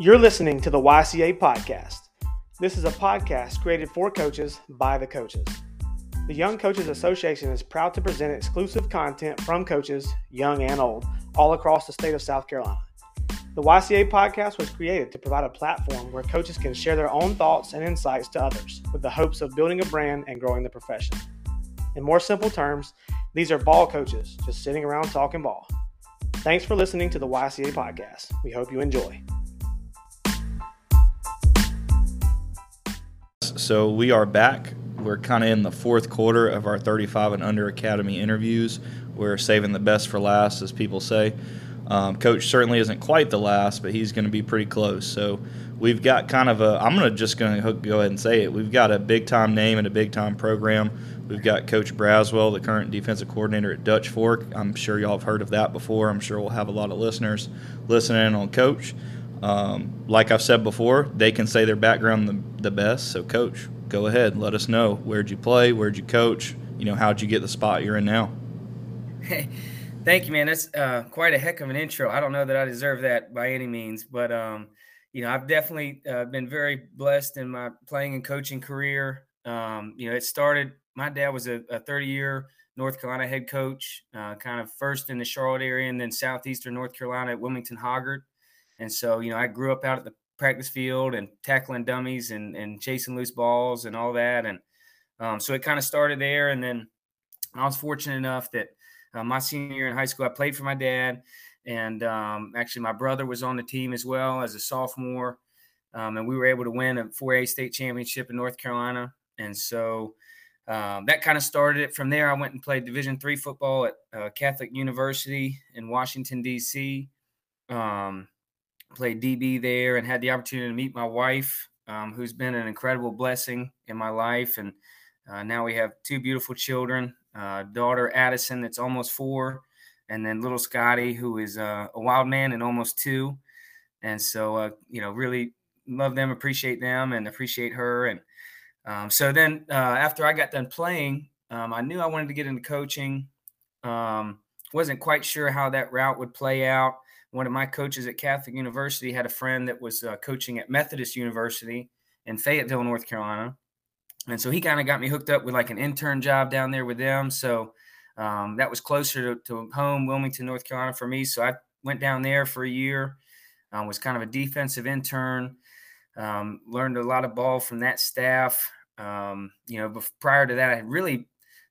You're listening to the YCA Podcast. This is a podcast created for coaches by the coaches. The Young Coaches Association is proud to present exclusive content from coaches, young and old, all across the state of South Carolina. The YCA podcast was created to provide a platform where coaches can share their own thoughts and insights to others with the hopes of building a brand and growing the profession. In more simple terms, these are ball coaches just sitting around talking ball. Thanks for listening to the YCA podcast. We hope you enjoy. So we are back. We're kind of in the fourth quarter of our 35 and under academy interviews. We're saving the best for last, as people say. Um, Coach certainly isn't quite the last, but he's going to be pretty close. So we've got kind of a. I'm to just going to go ahead and say it. We've got a big time name and a big time program. We've got Coach Braswell, the current defensive coordinator at Dutch Fork. I'm sure y'all have heard of that before. I'm sure we'll have a lot of listeners listening on Coach. Um, like I've said before, they can say their background the, the best. So, coach, go ahead. Let us know where'd you play, where'd you coach, you know, how'd you get the spot you're in now. Hey, thank you, man. That's uh, quite a heck of an intro. I don't know that I deserve that by any means, but um, you know, I've definitely uh, been very blessed in my playing and coaching career. Um, you know, it started. My dad was a 30 year North Carolina head coach, uh, kind of first in the Charlotte area and then southeastern North Carolina at Wilmington Hoggard. And so, you know, I grew up out at the practice field and tackling dummies and, and chasing loose balls and all that. And um, so it kind of started there. And then I was fortunate enough that uh, my senior year in high school, I played for my dad. And um, actually, my brother was on the team as well as a sophomore. Um, and we were able to win a 4A state championship in North Carolina. And so um, that kind of started it. From there, I went and played Division three football at uh, Catholic University in Washington, D.C. Um, played DB there and had the opportunity to meet my wife, um, who's been an incredible blessing in my life. And uh, now we have two beautiful children uh, daughter Addison, that's almost four, and then little Scotty, who is uh, a wild man and almost two. And so, uh, you know, really love them, appreciate them, and appreciate her. And um, so then uh, after I got done playing, um, I knew I wanted to get into coaching. Um, wasn't quite sure how that route would play out one of my coaches at Catholic University had a friend that was uh, coaching at Methodist University in Fayetteville, North Carolina. And so he kind of got me hooked up with like an intern job down there with them. So um, that was closer to, to, home, Wilmington, North Carolina for me. So I went down there for a year, um, was kind of a defensive intern, um, learned a lot of ball from that staff. Um, you know, prior to that, I really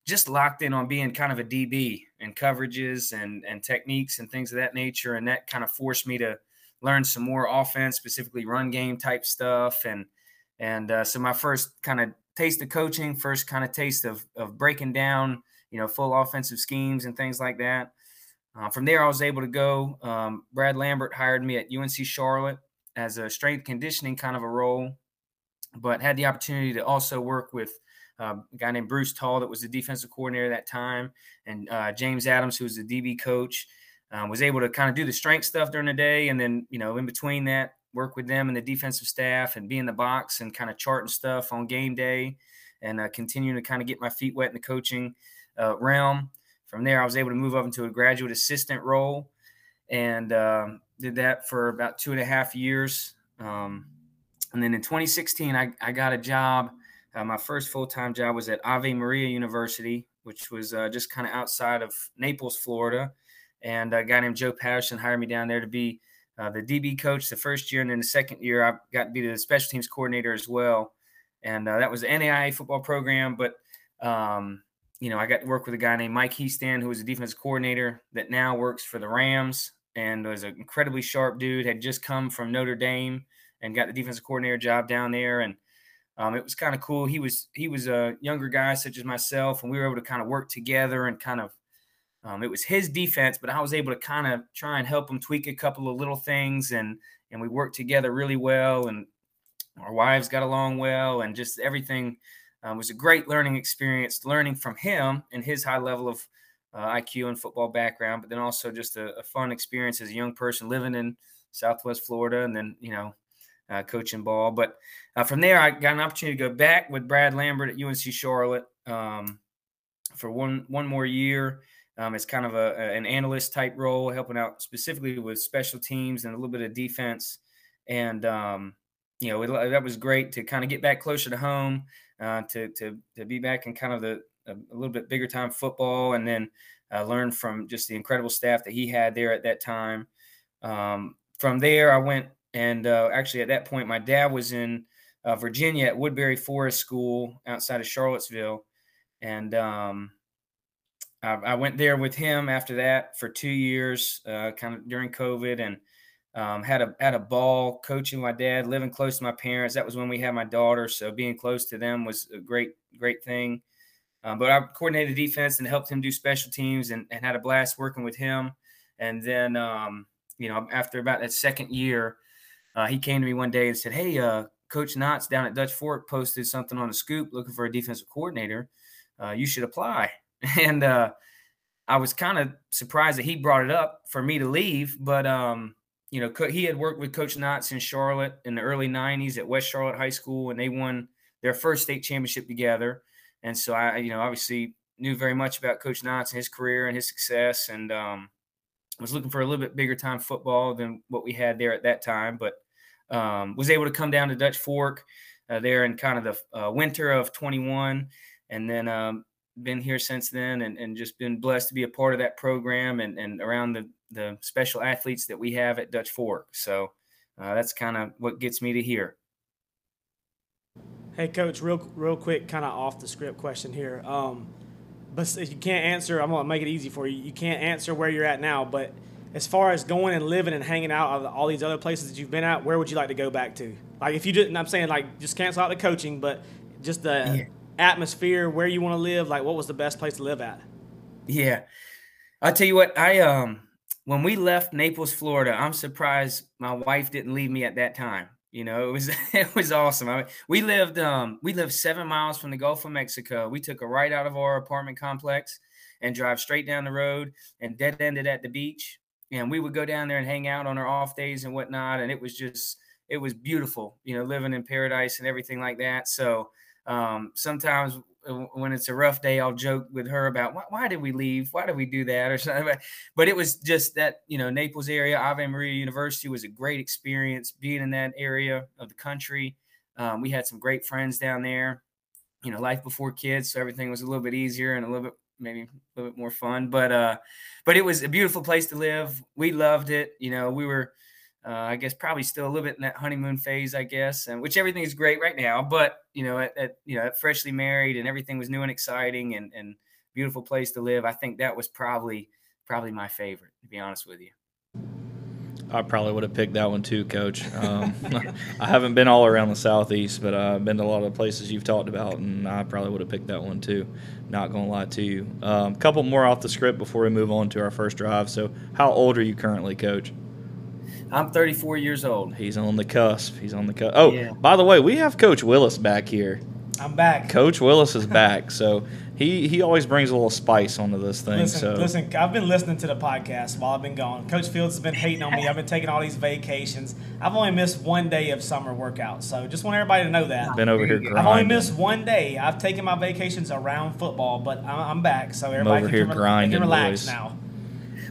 just locked in on being kind of a DB and coverages and and techniques and things of that nature, and that kind of forced me to learn some more offense, specifically run game type stuff, and and uh, so my first kind of taste of coaching, first kind of taste of of breaking down, you know, full offensive schemes and things like that. Uh, from there, I was able to go. Um, Brad Lambert hired me at UNC Charlotte as a strength conditioning kind of a role, but had the opportunity to also work with uh, a guy named Bruce Tall that was the defensive coordinator at that time, and uh, James Adams, who was the DB coach, um, was able to kind of do the strength stuff during the day, and then you know in between that, work with them and the defensive staff, and be in the box and kind of charting stuff on game day, and uh, continuing to kind of get my feet wet in the coaching uh, realm. From there, I was able to move up into a graduate assistant role, and um, did that for about two and a half years. Um, and then in 2016, I, I got a job uh, my first full time job was at Ave Maria University, which was uh, just kind of outside of Naples, Florida. And a guy named Joe Patterson hired me down there to be uh, the DB coach the first year. And then the second year, I got to be the special teams coordinator as well. And uh, that was the NAIA football program. But, um, you know, I got to work with a guy named Mike Hiestand, who was a defensive coordinator that now works for the Rams and was an incredibly sharp dude, had just come from Notre Dame and got the defensive coordinator job down there. And um, it was kind of cool. He was he was a younger guy such as myself, and we were able to kind of work together and kind of. Um, it was his defense, but I was able to kind of try and help him tweak a couple of little things, and and we worked together really well, and our wives got along well, and just everything um, was a great learning experience. Learning from him and his high level of uh, IQ and football background, but then also just a, a fun experience as a young person living in Southwest Florida, and then you know uh, coaching ball. But uh, from there, I got an opportunity to go back with Brad Lambert at UNC Charlotte um, for one one more year. Um, it's kind of a, an analyst type role, helping out specifically with special teams and a little bit of defense. and um, you know it, that was great to kind of get back closer to home, uh, to to to be back in kind of the a, little bit bigger time football, and then uh, learn from just the incredible staff that he had there at that time. Um, from there, I went and uh, actually at that point, my dad was in uh, Virginia at Woodberry Forest School outside of Charlottesville, and um, I, I, went there with him after that for two years, uh, kind of during COVID, and um, had a had a ball coaching my dad, living close to my parents. That was when we had my daughter, so being close to them was a great great thing. Um, but I coordinated defense and helped him do special teams, and, and had a blast working with him. And then, um, you know, after about that second year, uh, he came to me one day and said, "Hey, uh, Coach Knotts down at Dutch Fork posted something on the scoop looking for a defensive coordinator. Uh, you should apply." And uh, I was kind of surprised that he brought it up for me to leave, but um, you know, he had worked with Coach Knotts in Charlotte in the early '90s at West Charlotte High School, and they won their first state championship together. And so I, you know, obviously knew very much about Coach Knotts and his career and his success, and um, was looking for a little bit bigger time football than what we had there at that time, but um, was able to come down to Dutch Fork uh, there in kind of the uh, winter of 21, and then um, been here since then, and, and just been blessed to be a part of that program and, and around the the special athletes that we have at Dutch Fork. So uh, that's kind of what gets me to here. Hey, coach, real real quick, kind of off the script question here. Um, but if you can't answer, I'm gonna make it easy for you. You can't answer where you're at now, but as far as going and living and hanging out of all these other places that you've been at, where would you like to go back to? Like if you didn't, I'm saying like just cancel out the coaching, but just the yeah. atmosphere, where you want to live. Like what was the best place to live at? Yeah, I'll tell you what. I um when we left Naples, Florida, I'm surprised my wife didn't leave me at that time. You know, it was it was awesome. I mean, we lived um we lived seven miles from the Gulf of Mexico. We took a right out of our apartment complex and drive straight down the road and dead ended at the beach. And we would go down there and hang out on our off days and whatnot. And it was just it was beautiful, you know, living in paradise and everything like that. So um, sometimes when it's a rough day, I'll joke with her about why, why, did we leave? Why did we do that or something? But it was just that you know Naples area, Ave Maria University was a great experience being in that area of the country. Um, we had some great friends down there. You know, life before kids, so everything was a little bit easier and a little bit maybe a little bit more fun. But uh, but it was a beautiful place to live. We loved it. You know, we were uh, I guess probably still a little bit in that honeymoon phase, I guess, and which everything is great right now. But you know, at, at you know, at freshly married and everything was new and exciting and and beautiful place to live. I think that was probably probably my favorite, to be honest with you. I probably would have picked that one too, Coach. Um, I haven't been all around the southeast, but I've been to a lot of places you've talked about, and I probably would have picked that one too. Not gonna lie to you. A um, couple more off the script before we move on to our first drive. So, how old are you currently, Coach? I'm 34 years old. He's on the cusp. He's on the cusp. Oh, yeah. by the way, we have Coach Willis back here. I'm back. Coach Willis is back. So he he always brings a little spice onto this thing. Listen, so listen, I've been listening to the podcast while I've been gone. Coach Fields has been hating on me. I've been taking all these vacations. I've only missed one day of summer workouts. So just want everybody to know that. Been over here. Grinding. I've only missed one day. I've taken my vacations around football, but I'm, I'm back. So everybody can, can, grinding, can relax boys. now.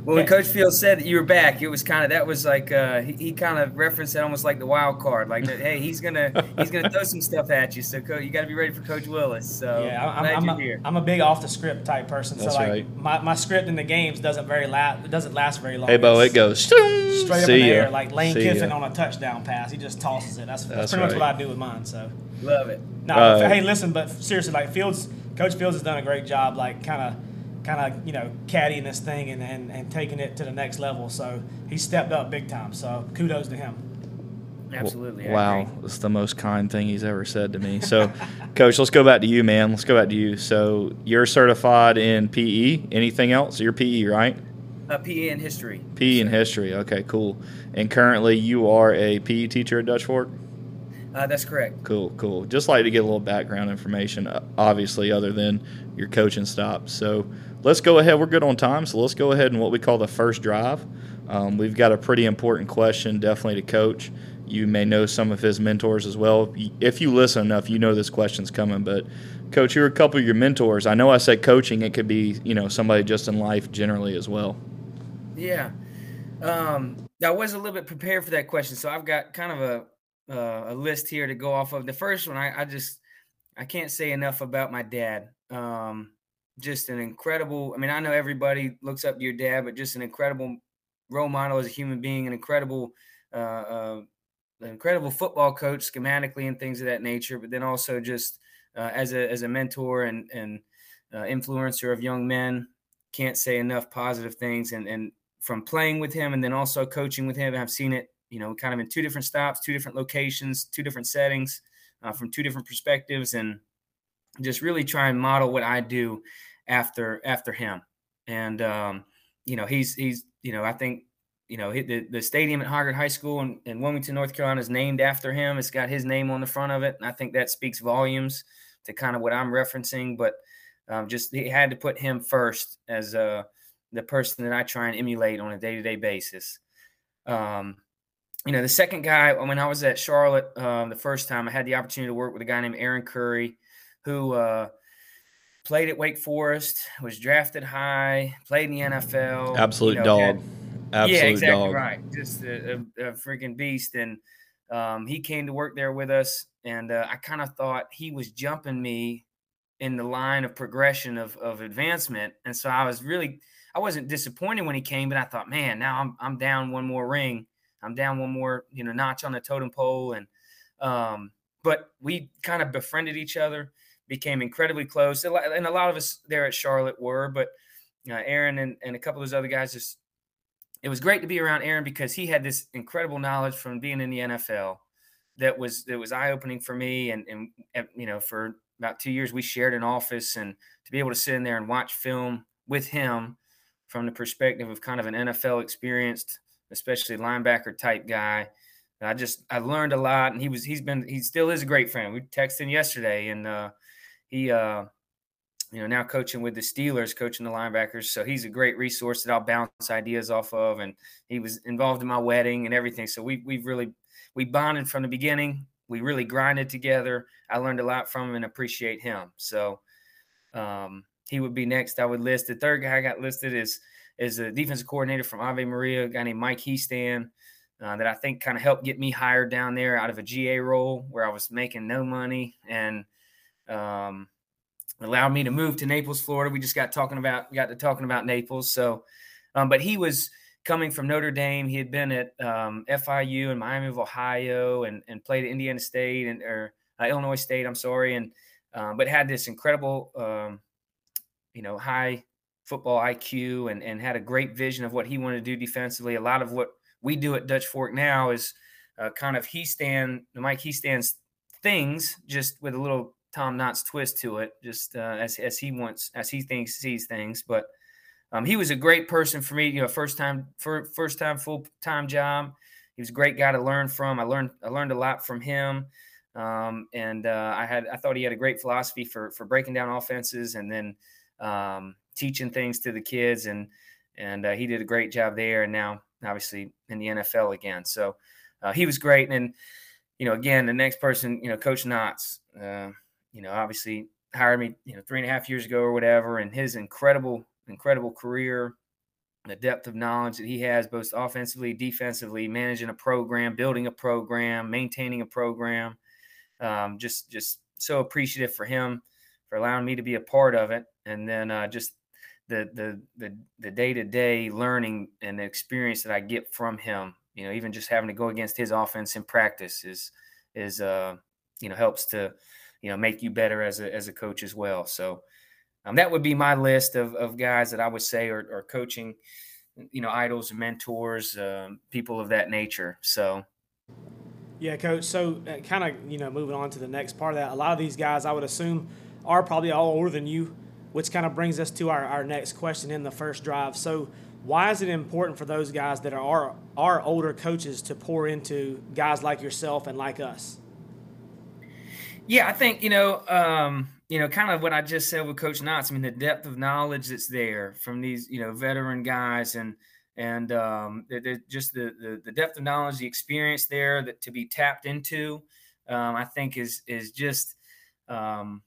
Well, when Coach Fields said that you were back, it was kind of that was like uh, he, he kind of referenced it almost like the wild card, like that. Hey, he's gonna he's gonna throw some stuff at you, so coach, you got to be ready for Coach Willis. So yeah, I'm, I'm, I'm, a, I'm a big off the script type person. That's so like right. my, my script in the games doesn't very last. It doesn't last very long. Hey, Bo, it goes straight up See in the ya. air, like Lane See Kiffin ya. on a touchdown pass. He just tosses it. That's, that's, That's pretty much what I do with mine. So love it. no, Uh, hey, listen, but seriously, like Fields, Coach Fields has done a great job, like kind of kind of you know caddying this thing and, and, and taking it to the next level. So he stepped up big time. So kudos to him. Absolutely. I Wow, agree. that's the most kind thing he's ever said to me. So, Coach, let's go back to you, man. Let's go back to you. So, you're certified in PE. Anything else? You're PE, right? Uh, PE and history. PE and history. Okay, cool. And currently, you are a PE teacher at Dutch Fork. Uh, that's correct. Cool, cool. Just like to get a little background information, uh, obviously, other than your coaching stop. So let's go ahead. We're good on time, so let's go ahead and what we call the first drive. Um, we've got a pretty important question, definitely to coach. You may know some of his mentors as well. If you listen enough, you know this question's coming. But, coach, you're a couple of your mentors. I know I said coaching; it could be you know somebody just in life generally as well. Yeah. Um, I was a little bit prepared for that question, so I've got kind of a uh, a list here to go off of. The first one, I, I just I can't say enough about my dad. Um, just an incredible. I mean, I know everybody looks up to your dad, but just an incredible role model as a human being, an incredible, uh, uh, an incredible football coach, schematically and things of that nature. But then also just uh, as a as a mentor and and uh, influencer of young men. Can't say enough positive things. And and from playing with him and then also coaching with him, I've seen it. You know, kind of in two different stops, two different locations, two different settings, uh, from two different perspectives, and just really try and model what I do after after him. And um, you know, he's he's you know, I think you know the the stadium at Hoggard High School in, in Wilmington, North Carolina, is named after him. It's got his name on the front of it, and I think that speaks volumes to kind of what I'm referencing. But um, just he had to put him first as uh, the person that I try and emulate on a day to day basis. Um, you know, the second guy when I was at Charlotte um, the first time, I had the opportunity to work with a guy named Aaron Curry, who uh, played at Wake Forest, was drafted high, played in the NFL. Absolute you know, dog. Had, Absolute yeah, exactly dog. right. Just a, a, a freaking beast. And um, he came to work there with us, and uh, I kind of thought he was jumping me in the line of progression of of advancement. And so I was really I wasn't disappointed when he came, but I thought, man, now I'm I'm down one more ring. I'm down one more, you know, notch on the totem pole. And um, but we kind of befriended each other became incredibly close. And a lot of us there at Charlotte were, but uh, Aaron and, and a couple of those other guys just, it was great to be around Aaron because he had this incredible knowledge from being in the NFL that was, that was eye opening for me. And, and, you know, for about two years, we shared an office and to be able to sit in there and watch film with him from the perspective of kind of an NFL experienced, especially linebacker type guy. I just I learned a lot, and he was he's been he still is a great friend. We texted yesterday, and uh, he uh you know now coaching with the Steelers, coaching the linebackers. So he's a great resource that I'll bounce ideas off of. And he was involved in my wedding and everything. So we we've really we bonded from the beginning. We really grinded together. I learned a lot from him and appreciate him. So um, he would be next. I would list the third guy I got listed is is a defensive coordinator from Ave Maria, a guy named Mike Hiestand. Uh, that I think kind of helped get me hired down there out of a GA role where I was making no money and um, allowed me to move to Naples, Florida. We just got talking about got to talking about Naples. So, um, but he was coming from Notre Dame. He had been at um, FIU and Miami of Ohio, and and played at Indiana State and or uh, Illinois State. I'm sorry, and um, but had this incredible, um, you know, high football IQ and and had a great vision of what he wanted to do defensively. A lot of what we do at Dutch Fork now is uh, kind of Hiestand Mike Hiestand's things, just with a little Tom Knotts' twist to it, just uh, as as he wants, as he thinks sees things. But um, he was a great person for me. You know, first time for first time full time job. He was a great guy to learn from. I learned I learned a lot from him. Um, and uh, I had I thought he had a great philosophy for for breaking down offenses and then um, teaching things to the kids and and uh, he did a great job there. And now obviously in the NFL again, so uh, he was great. And you know, again, the next person, you know, Coach Knotts. Uh, you know, obviously hired me, you know, three and a half years ago or whatever, and his incredible, incredible career, the depth of knowledge that he has, both offensively, defensively, managing a program, building a program, maintaining a program. Um, just, just so appreciative for him for allowing me to be a part of it, and then uh, just the the the the day to day learning and the experience that I get from him. You know, even just having to go against his offense in practice is is uh, you know helps to you know make you better as a as a coach as well. So um, that would be my list of of guys that I would say are, are coaching, you know, idols and mentors, um, people of that nature. So. Yeah, coach. So, uh, kind of, you know, moving on to the next part of that, a lot of these guys, I would assume, are probably all older than you, which kind of brings us to our, our next question in the first drive. So, why is it important for those guys that are our older coaches to pour into guys like yourself and like us? Yeah, I think you know, um, you know, kind of what I just said with Coach Knotts. I mean, the depth of knowledge that's there from these, you know, veteran guys, and and um, the, the, just the, the, the depth of knowledge, the experience there that to be tapped into, um, I think is is just um,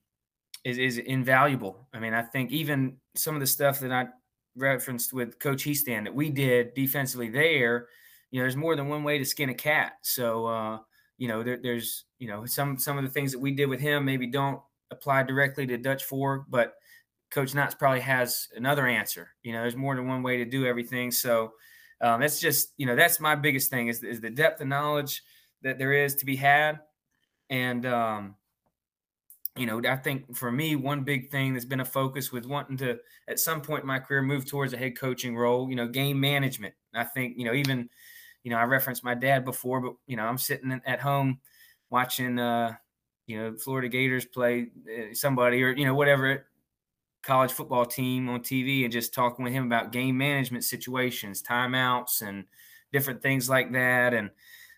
is is invaluable. I mean, I think even some of the stuff that I referenced with Coach Hiestand that we did defensively there, you know, there's more than one way to skin a cat. So, uh, you know, there, there's, you know, some some of the things that we did with him maybe don't apply directly to Dutch Fork, but Coach Knotts probably has another answer. You know, there's more than one way to do everything. So um, that's just, you know, that's my biggest thing is, is the depth of knowledge that there is to be had. And, um, you know, I think for me, one big thing that's been a focus with wanting to, at some point in my career, move towards a head coaching role, you know, game management. I think, you know, even, you know, I referenced my dad before, but, you know, I'm sitting at home watching, uh, you know, Florida Gators play uh, somebody or, you know, whatever college football team on TV and just talking with him about game management situations, timeouts, and different things like that. And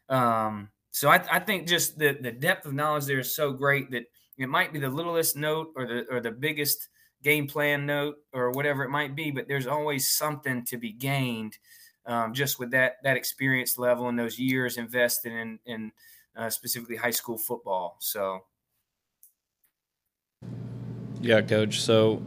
um, so I, I, think just the the depth of knowledge there is so great that it might be the littlest note or the or the biggest game plan note or whatever it might be, but there's always something to be gained um, just with that that experience level and those years invested in in uh, specifically high school football. So. Yeah, coach. So,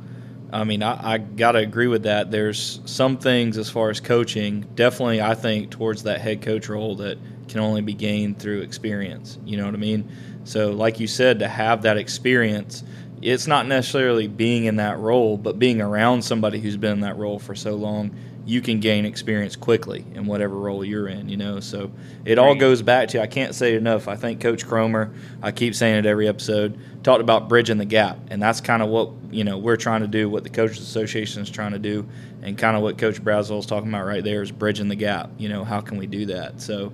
I mean, I, I got to agree with that. There's some things as far as coaching, definitely, I think, towards that head coach role that can only be gained through experience. You know what I mean? So, like you said, to have that experience, it's not necessarily being in that role, but being around somebody who's been in that role for so long you can gain experience quickly in whatever role you're in, you know. So it all goes back to I can't say enough. I think Coach Cromer, I keep saying it every episode, talked about bridging the gap, and that's kind of what you know we're trying to do, what the coaches association is trying to do, and kind of what Coach Braswell is talking about right there is bridging the gap. You know, how can we do that? So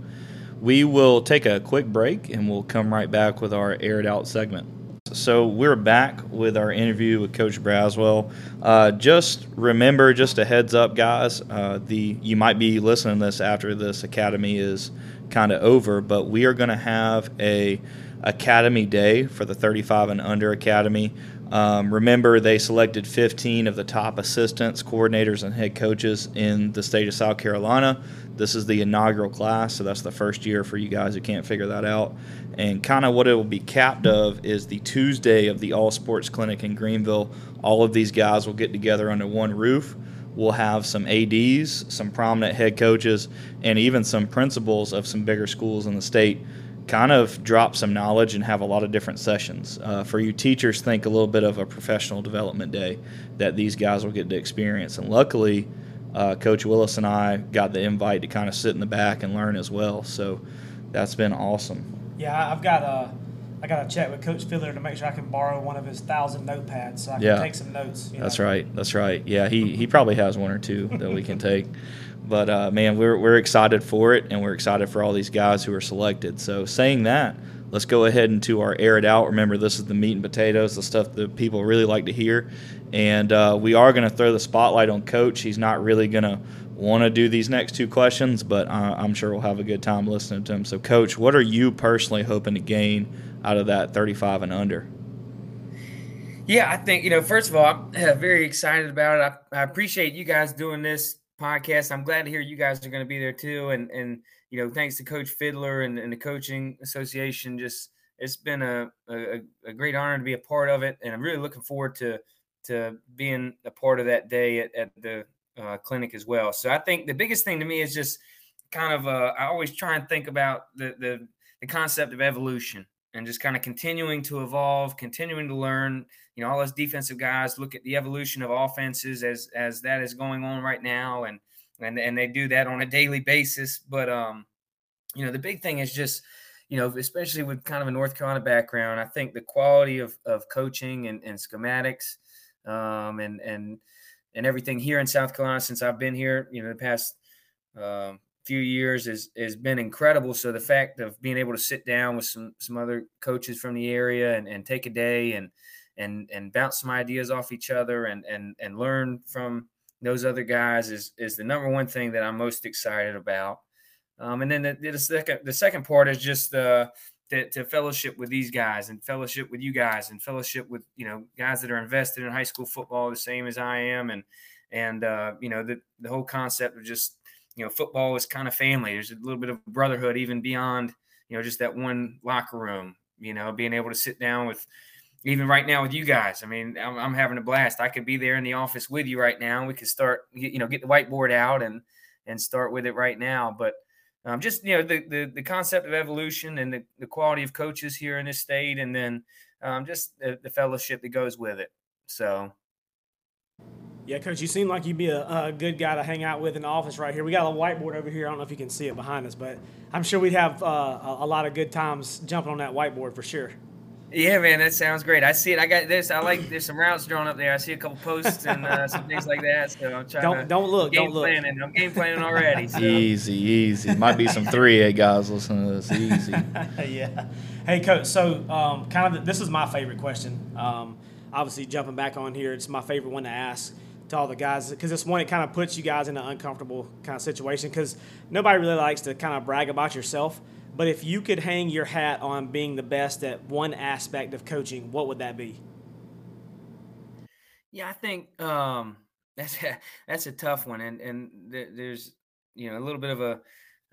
we will take a quick break, and we'll come right back with our aired out segment. So we're back with our interview with Coach Braswell. Uh, just remember, just a heads up, guys. Uh, the you might be listening to this after this academy is kind of over, but we are going to have a academy day for the 35 and under academy. Um, remember, they selected 15 of the top assistants, coordinators, and head coaches in the state of South Carolina. This is the inaugural class, so that's the first year for you guys who can't figure that out. And kind of what it will be capped of is the Tuesday of the All Sports Clinic in Greenville. All of these guys will get together under one roof. We'll have some ADs, some prominent head coaches, and even some principals of some bigger schools in the state kind of drop some knowledge and have a lot of different sessions. Uh, for you teachers, think a little bit of a professional development day that these guys will get to experience. And luckily, uh, Coach Willis and I got the invite to kind of sit in the back and learn as well. So that's been awesome. Yeah, I've got a. I got to check with Coach Fiddler to make sure I can borrow one of his thousand notepads so I can yeah. take some notes. That's know? right. That's right. Yeah, he, he probably has one or two that we can take. But uh, man, we're, we're excited for it, and we're excited for all these guys who are selected. So, saying that, let's go ahead into our air it out. Remember, this is the meat and potatoes, the stuff that people really like to hear. And uh, we are going to throw the spotlight on Coach. He's not really going to want to do these next two questions, but uh, I'm sure we'll have a good time listening to him. So, Coach, what are you personally hoping to gain out of that 35 and under? Yeah, I think, you know, first of all, I'm very excited about it. I, I appreciate you guys doing this podcast. I'm glad to hear you guys are going to be there too. And and you know, thanks to Coach Fiddler and, and the coaching association, just it's been a, a, a great honor to be a part of it, and I'm really looking forward to to being a part of that day at, at the uh, clinic as well. So I think the biggest thing to me is just kind of uh, I always try and think about the the the concept of evolution and just kind of continuing to evolve, continuing to learn. You know, all us defensive guys look at the evolution of offenses as as that is going on right now, and and and they do that on a daily basis. But um, you know, the big thing is just you know, especially with kind of a North Carolina background, I think the quality of of coaching and, and schematics, um, and and and everything here in South Carolina since I've been here, you know, the past um, few years has has been incredible. So the fact of being able to sit down with some some other coaches from the area and, and take a day and and and bounce some ideas off each other and and and learn from those other guys is is the number one thing that I'm most excited about. Um, and then the, the, second the second part is just to, to fellowship with these guys and fellowship with you guys and fellowship with you know guys that are invested in high school football the same as I am and and uh, you know the the whole concept of just you know, football is kind of family. There's a little bit of brotherhood even beyond, you know, just that one locker room, you know, being able to sit down with, even right now with you guys. I mean, I'm, I'm having a blast. I could be there in the office with you right now. We could start, you know, get the whiteboard out and, and start with it right now. But, um, just you know the, the, the concept of evolution and the, the quality of coaches here in this state, and then um, just the, the, fellowship that goes with it. So. Yeah, coach, you seem like you'd be a, a, good guy to hang out with in the office right here. We got a whiteboard over here. I don't know if you can see it behind us, but I'm sure we'd have uh, a, a lot of good times jumping on that whiteboard for sure. Yeah, man, that sounds great. I see it. I got this. I like. There's some routes drawn up there. I see a couple posts and uh, some things like that. So I'm trying don't, to don't look. Don't look. Planning. I'm game planning already. So. Easy, easy. Might be some three A guys listening to this. Easy. yeah. Hey, coach. So, um, kind of, this is my favorite question. Um, obviously, jumping back on here, it's my favorite one to ask to all the guys because it's one it kind of puts you guys in an uncomfortable kind of situation because nobody really likes to kind of brag about yourself. But if you could hang your hat on being the best at one aspect of coaching, what would that be? Yeah, I think um, that's a, that's a tough one, and and there's you know a little bit of a,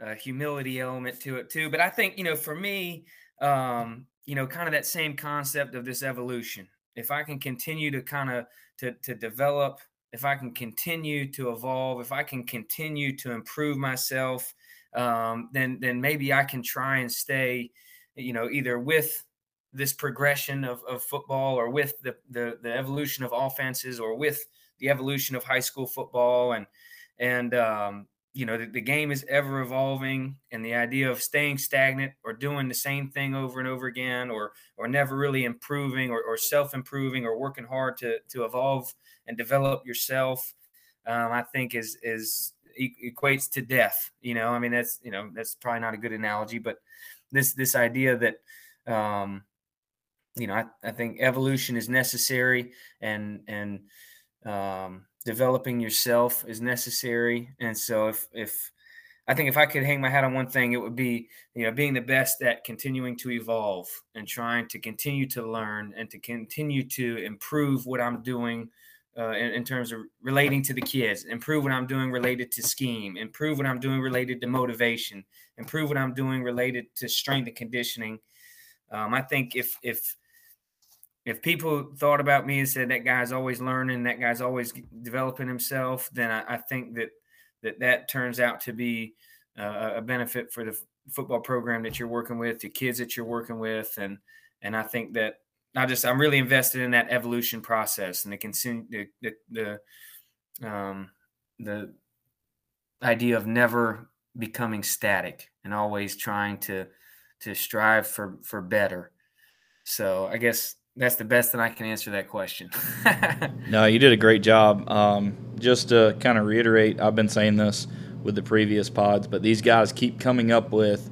a, humility element to it too. But I think you know for me, um, you know, kind of that same concept of this evolution. If I can continue to kind of to to develop, if I can continue to evolve, if I can continue to improve myself, um, then then maybe I can try and stay, you know, either with this progression of, of football or with the, the the evolution of offenses or with the evolution of high school football and and um, you know the, the, game is ever evolving and the idea of staying stagnant or doing the same thing over and over again or or never really improving or, or self-improving or working hard to to evolve and develop yourself um, i think is is equates to death. You know, I mean that's you know that's probably not a good analogy, but this this idea that um, you know I, I think evolution is necessary and and um, developing yourself is necessary. And so if if I think if I could hang my hat on one thing, it would be you know being the best at continuing to evolve and trying to continue to learn and to continue to improve what I'm doing uh, in, in, terms of relating to the kids, improve what I'm doing related to scheme, improve what I'm doing related to motivation, improve what I'm doing related to strength and conditioning. Um, I think if if if people thought about me and said that guy's always learning, that guy's always developing himself, then I, I think that that that turns out to be uh, a benefit for the football program that you're working with, the kids that you're working with, and and I think that I just I'm really invested in that evolution process and the consume the the, the um the idea of never becoming static and always trying to to strive for for better. So I guess that's the best that I can answer that question. no, you did a great job. Um, just to kind of reiterate, I've been saying this with the previous pods, but these guys keep coming up with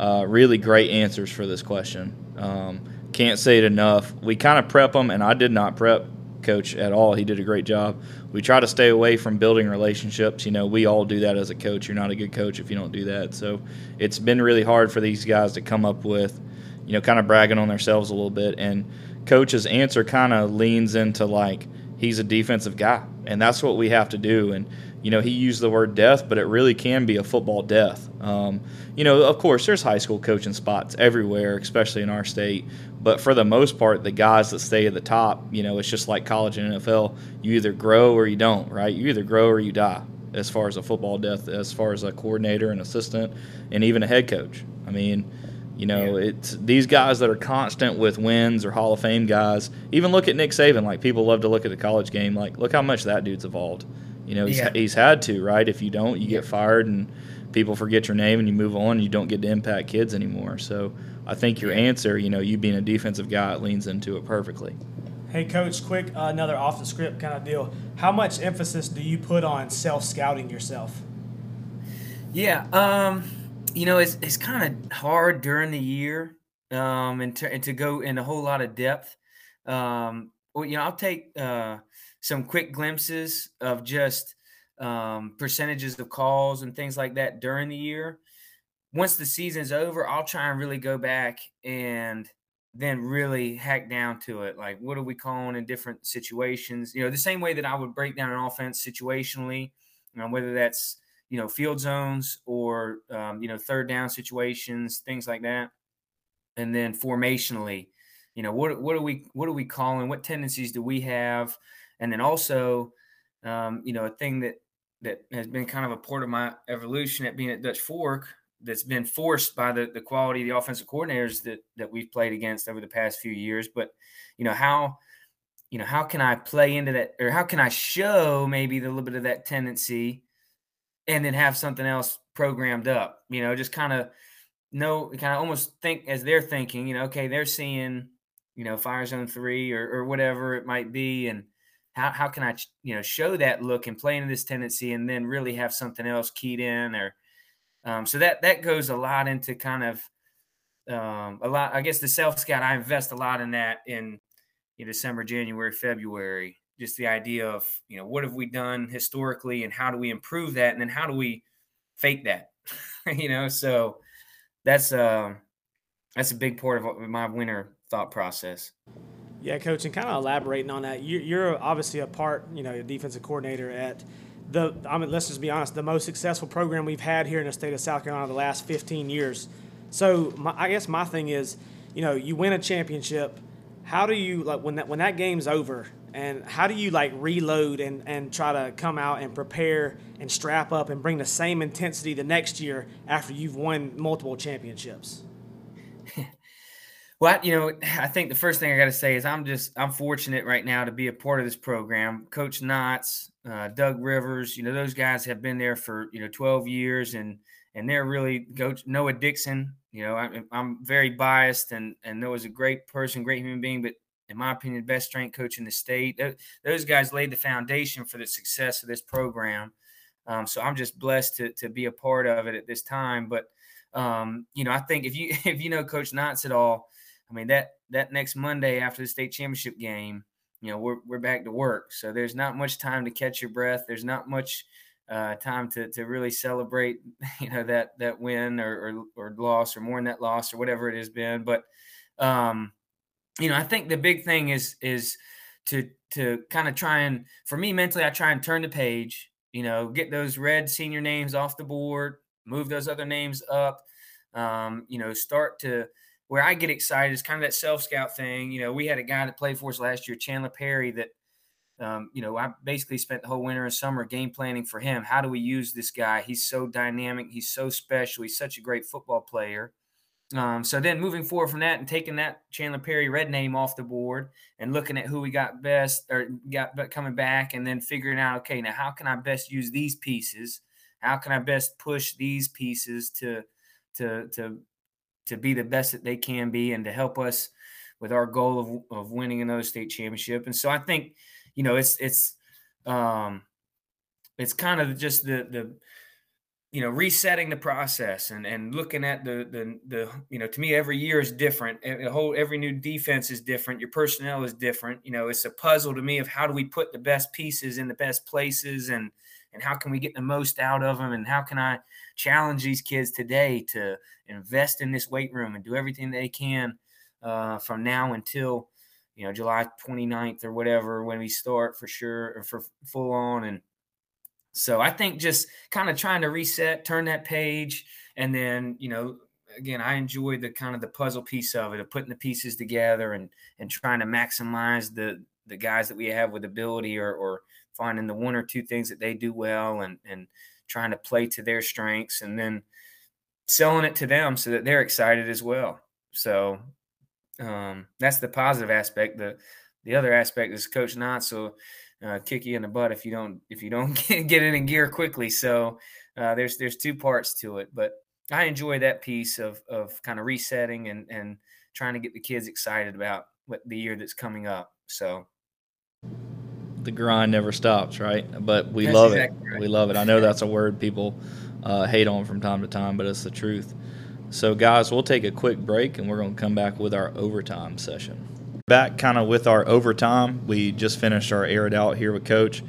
uh, really great answers for this question. Um, can't say it enough. We kind of prep them, and I did not prep coach at all. He did a great job. We try to stay away from building relationships. You know, we all do that as a coach. You're not a good coach if you don't do that. So it's been really hard for these guys to come up with, you know, kind of bragging on themselves a little bit. And coach's answer kind of leans into like he's a defensive guy, and that's what we have to do. And you know, he used the word death, but it really can be a football death. Um, you know, of course, there's high school coaching spots everywhere, especially in our state. But for the most part, the guys that stay at the top, you know, it's just like college and NFL. You either grow or you don't, right? You either grow or you die as far as a football death, as far as a coordinator and assistant, and even a head coach. I mean, you know, yeah. it's these guys that are constant with wins or Hall of Fame guys. Even look at Nick Saban. Like people love to look at the college game. Like, look how much that dude's evolved. You know, he's, yeah. he's had to, right? If you don't, you get fired and people forget your name and you move on and you don't get to impact kids anymore. So I think your answer, you know, you being a defensive guy, it leans into it perfectly. Hey, coach, quick, uh, another off the script kind of deal. How much emphasis do you put on self scouting yourself? Yeah, um, you know, it's, it's kind of hard during the year um, and, to, and to go in a whole lot of depth. Um, well, you know, I'll take uh, some quick glimpses of just um, percentages of calls and things like that during the year. Once the season's over, I'll try and really go back and then really hack down to it. Like, what are we calling in different situations? You know, the same way that I would break down an offense situationally, you know, whether that's, you know, field zones or, um, you know, third down situations, things like that. And then formationally, you know, what, what are we, what are we calling? What tendencies do we have? And then also, um, you know, a thing that that has been kind of a part of my evolution at being at Dutch Fork that's been forced by the the quality of the offensive coordinators that that we've played against over the past few years. But you know how you know how can I play into that, or how can I show maybe the little bit of that tendency, and then have something else programmed up. You know, just kind of know, kind of almost think as they're thinking. You know, okay, they're seeing you know fire zone three or or whatever it might be, and how how can I you know show that look and play into this tendency, and then really have something else keyed in or um, so that that goes a lot into kind of um, a lot. I guess the self scout. I invest a lot in that in, in December, January, February. Just the idea of you know what have we done historically, and how do we improve that, and then how do we fake that? you know, so that's uh, that's a big part of my winter thought process. Yeah, coach, and kind of elaborating on that, you're obviously a part, you know, defensive coordinator at the I mean, let's just be honest, the most successful program we've had here in the state of South Carolina the last 15 years. So my, I guess my thing is, you know, you win a championship. How do you like when that when that game's over? And how do you like reload and, and try to come out and prepare and strap up and bring the same intensity the next year after you've won multiple championships? Well, you know, I think the first thing I got to say is I'm just I'm fortunate right now to be a part of this program. Coach Knotts, uh, Doug Rivers, you know, those guys have been there for you know 12 years, and and they're really Coach Noah Dixon. You know, I, I'm very biased, and and Noah's a great person, great human being, but in my opinion, best strength coach in the state. Those guys laid the foundation for the success of this program. Um, so I'm just blessed to to be a part of it at this time. But um, you know, I think if you if you know Coach Knotts at all I mean that that next Monday after the state championship game, you know, we're we're back to work. So there's not much time to catch your breath. There's not much uh, time to to really celebrate, you know, that that win or, or or loss or mourn that loss or whatever it has been. But um, you know, I think the big thing is is to to kind of try and for me mentally, I try and turn the page. You know, get those red senior names off the board, move those other names up. Um, you know, start to where I get excited is kind of that self scout thing. You know, we had a guy that played for us last year, Chandler Perry, that, um, you know, I basically spent the whole winter and summer game planning for him. How do we use this guy? He's so dynamic. He's so special. He's such a great football player. Um, so then moving forward from that and taking that Chandler Perry red name off the board and looking at who we got best or got coming back and then figuring out, okay, now how can I best use these pieces? How can I best push these pieces to, to, to to be the best that they can be and to help us with our goal of, of winning another state championship. And so I think, you know, it's it's um it's kind of just the the you know resetting the process and and looking at the the the you know to me every year is different. The whole every new defense is different. Your personnel is different. You know it's a puzzle to me of how do we put the best pieces in the best places and and how can we get the most out of them and how can I challenge these kids today to invest in this weight room and do everything they can uh, from now until you know July 29th or whatever when we start for sure or for full on. And so I think just kind of trying to reset, turn that page, and then you know again I enjoy the kind of the puzzle piece of it of putting the pieces together and and trying to maximize the the guys that we have with ability or or finding the one or two things that they do well and and trying to play to their strengths and then selling it to them so that they're excited as well. So um, that's the positive aspect. The the other aspect is Coach Knotts will uh, kick you in the butt if you don't if you don't get it in gear quickly. So uh, there's there's two parts to it, but I enjoy that piece of of kind of resetting and and trying to get the kids excited about what the year that's coming up. So the grind never stops, right? But we that's love exactly it. Right. We love it. I know that's a word people uh, hate on from time to time, but it's the truth. So, guys, we'll take a quick break and we're going to come back with our overtime session. Back kind of with our overtime. We just finished our air it out here with Coach.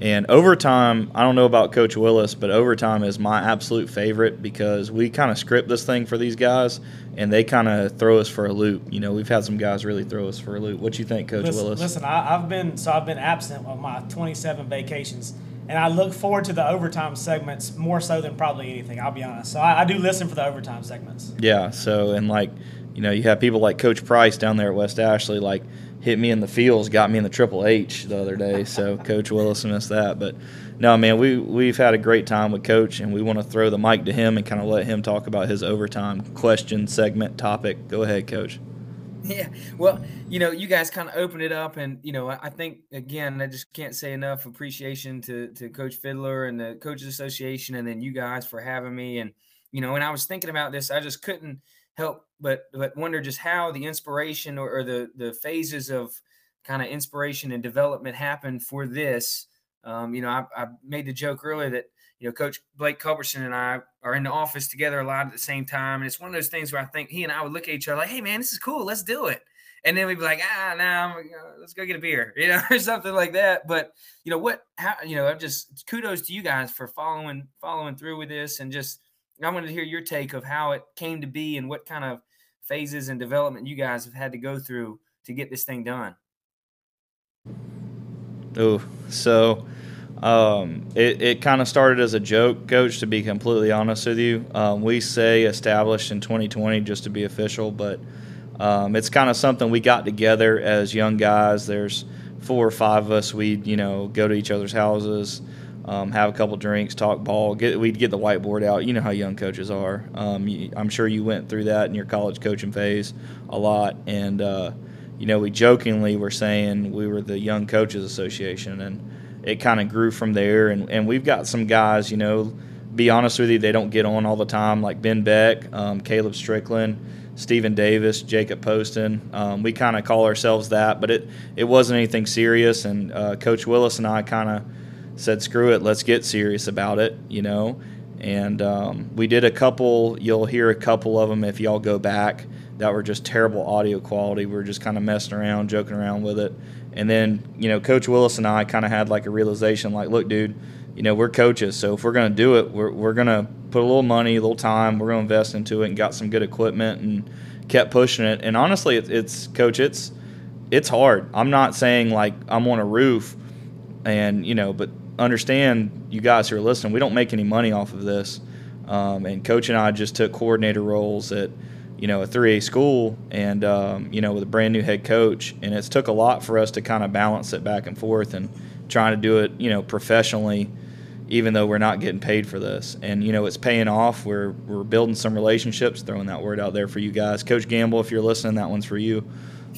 And overtime, I don't know about Coach Willis, but overtime is my absolute favorite because we kind of script this thing for these guys, and they kind of throw us for a loop. You know, we've had some guys really throw us for a loop. What you think, Coach listen, Willis? Listen, I, have been so I've been absent on my 27 vacations, and I look forward to the overtime segments more so than probably anything. I'll be honest. So I, I do listen for the overtime segments. Yeah. So and like, you know, you have people like Coach Price down there at West Ashley, like hit me in the fields, got me in the Triple H the other day. So Coach Willis missed that, but no, man, we we've had a great time with Coach, and we want to throw the mic to him and kind of let him talk about his overtime question segment topic. Go ahead, Coach. Yeah, well, you know, you guys kind of open it up, and you know, I think again, I just can't say enough appreciation to to Coach Fiddler and the Coaches Association, and then you guys for having me. And you know, when I was thinking about this, I just couldn't help but but wonder just how the inspiration or, or the the phases of kind of inspiration and development happened for this. Um, you know, I, I, made the joke earlier that you know Coach Blake Culberson and I are in the office together a lot at the same time, and it's one of those things where I think he and I would look at each other like, "Hey, man, this is cool. Let's do it." And then we'd be like, "Ah, now nah, let's go get a beer," you know, or something like that. But you know what? How you know? I'm just kudos to you guys for following following through with this, and just I wanted to hear your take of how it came to be and what kind of phases and development you guys have had to go through to get this thing done? Oh, so um, it, it kind of started as a joke, coach, to be completely honest with you. Um, we say established in 2020 just to be official, but um, it's kind of something we got together as young guys. There's four or five of us. We'd, you know, go to each other's houses um, have a couple drinks, talk ball. Get we'd get the whiteboard out. You know how young coaches are. Um, you, I'm sure you went through that in your college coaching phase a lot. And uh, you know, we jokingly were saying we were the Young Coaches Association, and it kind of grew from there. And, and we've got some guys. You know, be honest with you, they don't get on all the time, like Ben Beck, um, Caleb Strickland. Stephen Davis, Jacob Poston. Um, we kind of call ourselves that, but it, it wasn't anything serious. And uh, Coach Willis and I kind of said, screw it, let's get serious about it, you know. And um, we did a couple, you'll hear a couple of them if y'all go back that were just terrible audio quality. We were just kind of messing around, joking around with it. And then, you know, Coach Willis and I kind of had like a realization like, look, dude, you know, we're coaches. So if we're going to do it, we're, we're going to put a little money, a little time, we're going to invest into it and got some good equipment and kept pushing it. And honestly, it, it's, coach, it's, it's hard. I'm not saying like I'm on a roof and, you know, but understand, you guys who are listening, we don't make any money off of this. Um, and coach and I just took coordinator roles at, you know, a 3A school and, um, you know, with a brand new head coach. And it's took a lot for us to kind of balance it back and forth and trying to do it, you know, professionally, even though we're not getting paid for this. And, you know, it's paying off. We're, we're building some relationships, throwing that word out there for you guys. Coach Gamble, if you're listening, that one's for you.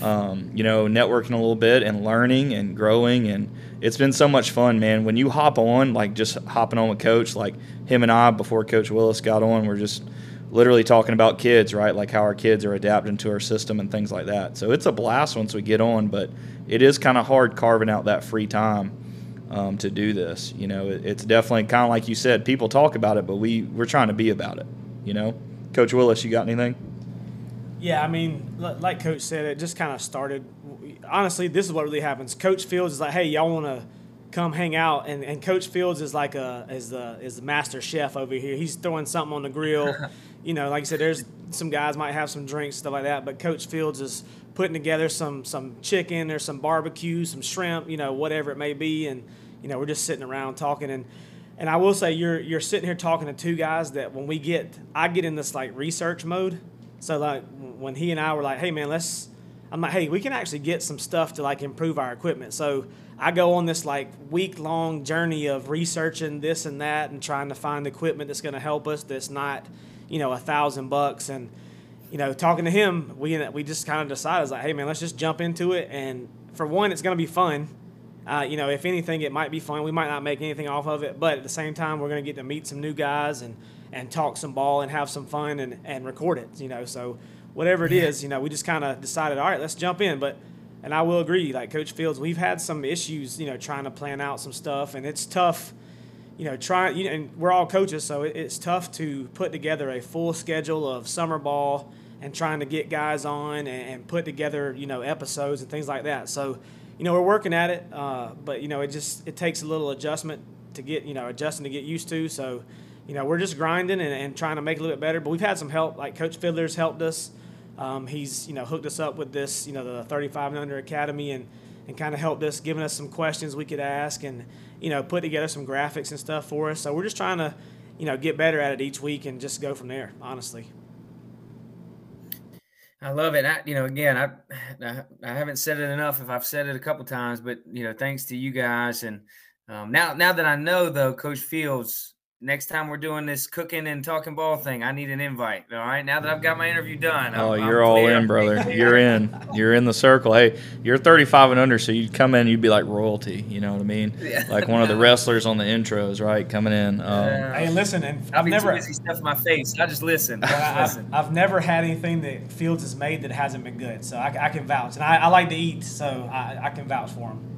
Um, you know, networking a little bit and learning and growing and, it's been so much fun, man. When you hop on, like just hopping on with Coach, like him and I before Coach Willis got on, we're just literally talking about kids, right? Like how our kids are adapting to our system and things like that. So it's a blast once we get on, but it is kind of hard carving out that free time um, to do this. You know, it, it's definitely kind of like you said, people talk about it, but we we're trying to be about it. You know, Coach Willis, you got anything? Yeah, I mean, like Coach said, it just kind of started honestly, this is what really happens. Coach Fields is like, hey, y'all want to come hang out, and, and Coach Fields is like a is the is the master chef over here. He's throwing something on the grill. you know, like I said, there's some guys might have some drinks stuff like that, but Coach Fields is putting together some some chicken or some barbecue, some shrimp, you know, whatever it may be, and you know, we're just sitting around talking and. And I will say, you're you're sitting here talking to two guys that when we get, I get in this like research mode. So like when he and I were like, hey man, let's I'm like, hey, we can actually get some stuff to like improve our equipment. So I go on this like week long journey of researching this and that and trying to find equipment that's going to help us that's not, you know, a thousand bucks. And, you know, talking to him, we, we just kind of decided, like, hey, man, let's just jump into it. And for one, it's going to be fun. Uh, you know, if anything, it might be fun. We might not make anything off of it, but at the same time, we're going to get to meet some new guys and, and talk some ball and have some fun and, and record it, you know. So, whatever it is, you know, we just kind of decided, all right, let's jump in. But and I will agree, like Coach Fields, we've had some issues, you know, trying to plan out some stuff, and it's tough. You know, trying, you know, and we're all coaches, so it's tough to put together a full schedule of summer ball and trying to get guys on and, and put together, you know, episodes and things like that. So, you know, we're working at it, uh, but you know, it just it takes a little adjustment to get, you know, adjusting to get used to. So, you know, we're just grinding and, and trying to make it a little bit better. But we've had some help, like Coach Fiddler's helped us. Um, he's you know hooked us up with this you know the 35 and under academy and and kind of helped us, giving us some questions we could ask and you know put together some graphics and stuff for us. So we're just trying to you know get better at it each week and just go from there. Honestly. I love it. I, you know, again, I, I haven't said it enough. If I've said it a couple times, but you know, thanks to you guys, and um, now now that I know though, Coach Fields, next time we're doing this cooking and talking ball thing, I need an invite. All right. Now that I've got my interview done. Oh, I'm, you're I'm all in, brother. You're in. You're in the circle. Hey, you're 35 and under, so you'd come in, you'd be like royalty. You know what I mean? Yeah. Like one of the wrestlers on the intros, right? Coming in. Um, hey, listen, and I've never busy stuff my face. I just listen. I just listen. I've, I've, never had anything that Fields has made that hasn't been good, so I, I can vouch. And I, I, like to eat, so I, I can vouch for him.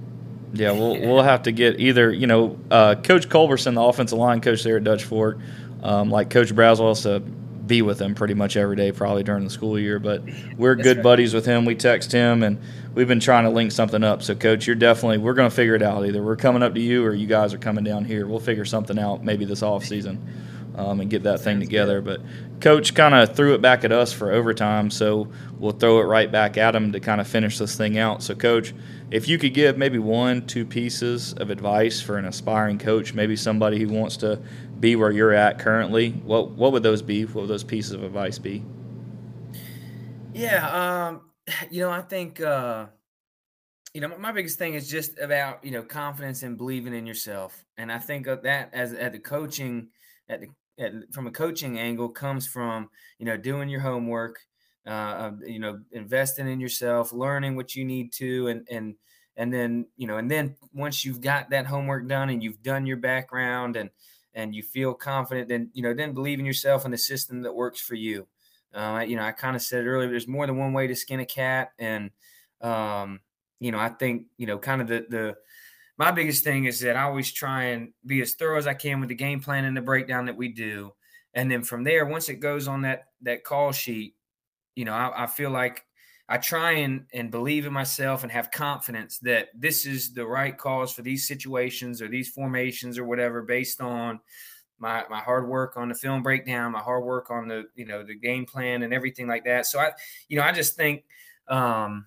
Yeah, we'll we'll have to get either you know uh, Coach Culberson, the offensive line coach there at Dutch Fork, um, like Coach Braswell to be with him pretty much every day, probably during the school year. But we're That's good right. buddies with him. We text him, and we've been trying to link something up. So, Coach, you're definitely we're going to figure it out. Either we're coming up to you, or you guys are coming down here. We'll figure something out maybe this off season. Um, and get that thing together. But coach kind of threw it back at us for overtime, so we'll throw it right back at him to kind of finish this thing out. So, coach, if you could give maybe one, two pieces of advice for an aspiring coach, maybe somebody who wants to be where you're at currently, what what would those be? What would those pieces of advice be? Yeah, um, you know, I think uh, you know my biggest thing is just about you know confidence and believing in yourself, and I think of that as at the coaching at the at, from a coaching angle comes from you know doing your homework uh, you know, investing in yourself, learning what you need to, and and and then you know, and then once you've got that homework done and you've done your background and and you feel confident, then you know, then believe in yourself and the system that works for you. Uh, you know, I kind of said earlier, there's more than one way to skin a cat, and um, you know, I think you know, kind of the the my biggest thing is that I always try and be as thorough as I can with the game plan and the breakdown that we do, and then from there, once it goes on that that call sheet, you know, I, I feel like I try and, and believe in myself and have confidence that this is the right cause for these situations or these formations or whatever based on my my hard work on the film breakdown, my hard work on the you know the game plan and everything like that. So I you know I just think um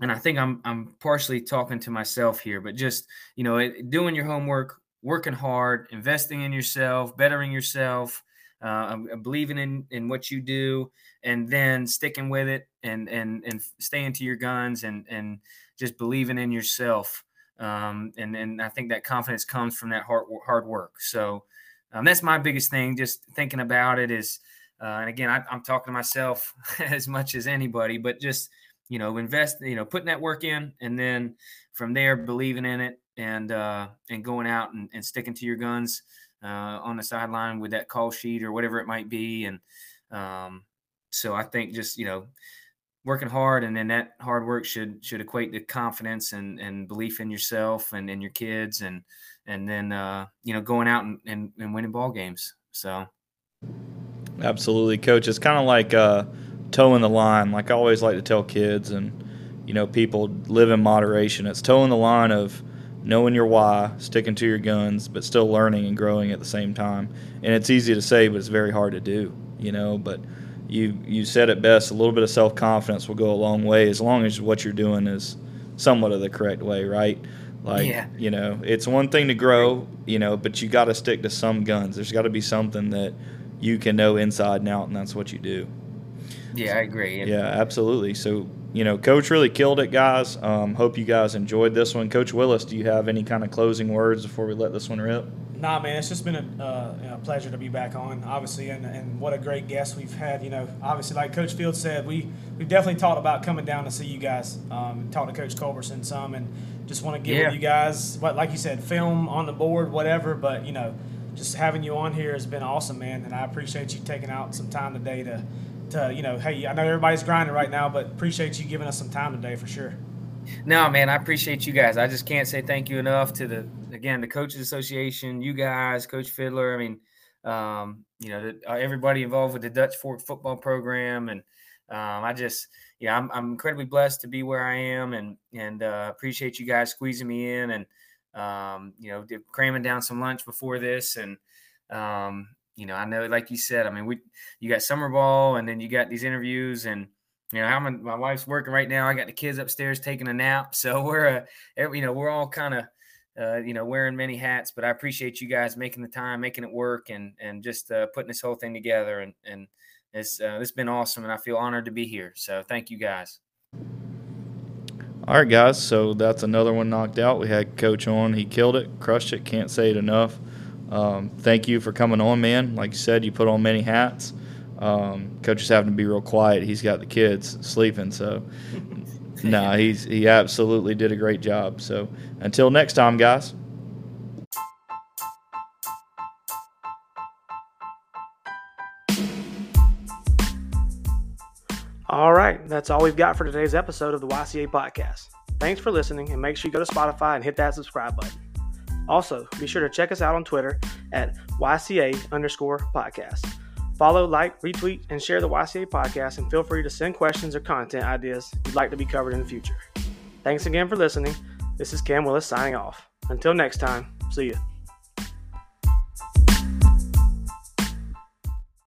and I think I'm I'm partially talking to myself here, but just you know doing your homework, working hard, investing in yourself, bettering yourself, uh, believing in in what you do, and then sticking with it and and and staying to your guns and and just believing in yourself. Um, and and I think that confidence comes from that hard hard work. So um, that's my biggest thing. Just thinking about it is, uh, and again, I, I'm talking to myself as much as anybody, but just you know, invest, you know, putting that work in, and then from there, believing in it and uh, and going out and, and sticking to your guns uh, on the sideline with that call sheet or whatever it might be, and um, so I think just you know working hard and then that hard work should should equate to confidence and and belief in yourself and in your kids and and then uh, you know going out and, and, and winning ball games. So absolutely, coach. It's kind of like uh, toeing the line. Like I always like to tell kids and you know people live in moderation. It's toeing the line of knowing your why, sticking to your guns, but still learning and growing at the same time. And it's easy to say, but it's very hard to do. You know, but you you said it best. A little bit of self confidence will go a long way as long as what you're doing is somewhat of the correct way, right? Like yeah. you know, it's one thing to grow, you know, but you got to stick to some guns. There's got to be something that you can know inside and out, and that's what you do. Yeah, I agree. Yeah, absolutely. So you know, Coach really killed it, guys. Um, hope you guys enjoyed this one. Coach Willis, do you have any kind of closing words before we let this one rip? Nah, man, it's just been a, uh, a pleasure to be back on, obviously, and, and what a great guest we've had. You know, obviously, like Coach Field said, we we've definitely talked about coming down to see you guys, um, talk to Coach Culberson some, and just want to give yeah. you guys, what like you said, film on the board, whatever. But you know, just having you on here has been awesome, man, and I appreciate you taking out some time today to to you know, hey, I know everybody's grinding right now, but appreciate you giving us some time today for sure. No, man, I appreciate you guys. I just can't say thank you enough to the again the coaches association, you guys, Coach Fiddler. I mean, um, you know, the, uh, everybody involved with the Dutch Fork football program, and um, I just, yeah, I'm, I'm incredibly blessed to be where I am, and and uh, appreciate you guys squeezing me in, and um, you know, cramming down some lunch before this, and um, you know, I know, like you said, I mean, we you got summer ball, and then you got these interviews, and you know, I'm my wife's working right now. I got the kids upstairs taking a nap, so we're uh, you know, we're all kind of uh, you know, wearing many hats, but I appreciate you guys making the time, making it work, and and just uh, putting this whole thing together. And and it's uh, it's been awesome, and I feel honored to be here. So thank you guys. All right, guys. So that's another one knocked out. We had Coach on. He killed it, crushed it. Can't say it enough. Um, thank you for coming on, man. Like you said, you put on many hats. Um, coach is having to be real quiet. He's got the kids sleeping, so no, nah, he's he absolutely did a great job. So until next time, guys. All right, that's all we've got for today's episode of the YCA podcast. Thanks for listening, and make sure you go to Spotify and hit that subscribe button. Also, be sure to check us out on Twitter at YCA underscore podcast. Follow, like, retweet, and share the YCA podcast, and feel free to send questions or content ideas you'd like to be covered in the future. Thanks again for listening. This is Cam Willis signing off. Until next time, see you.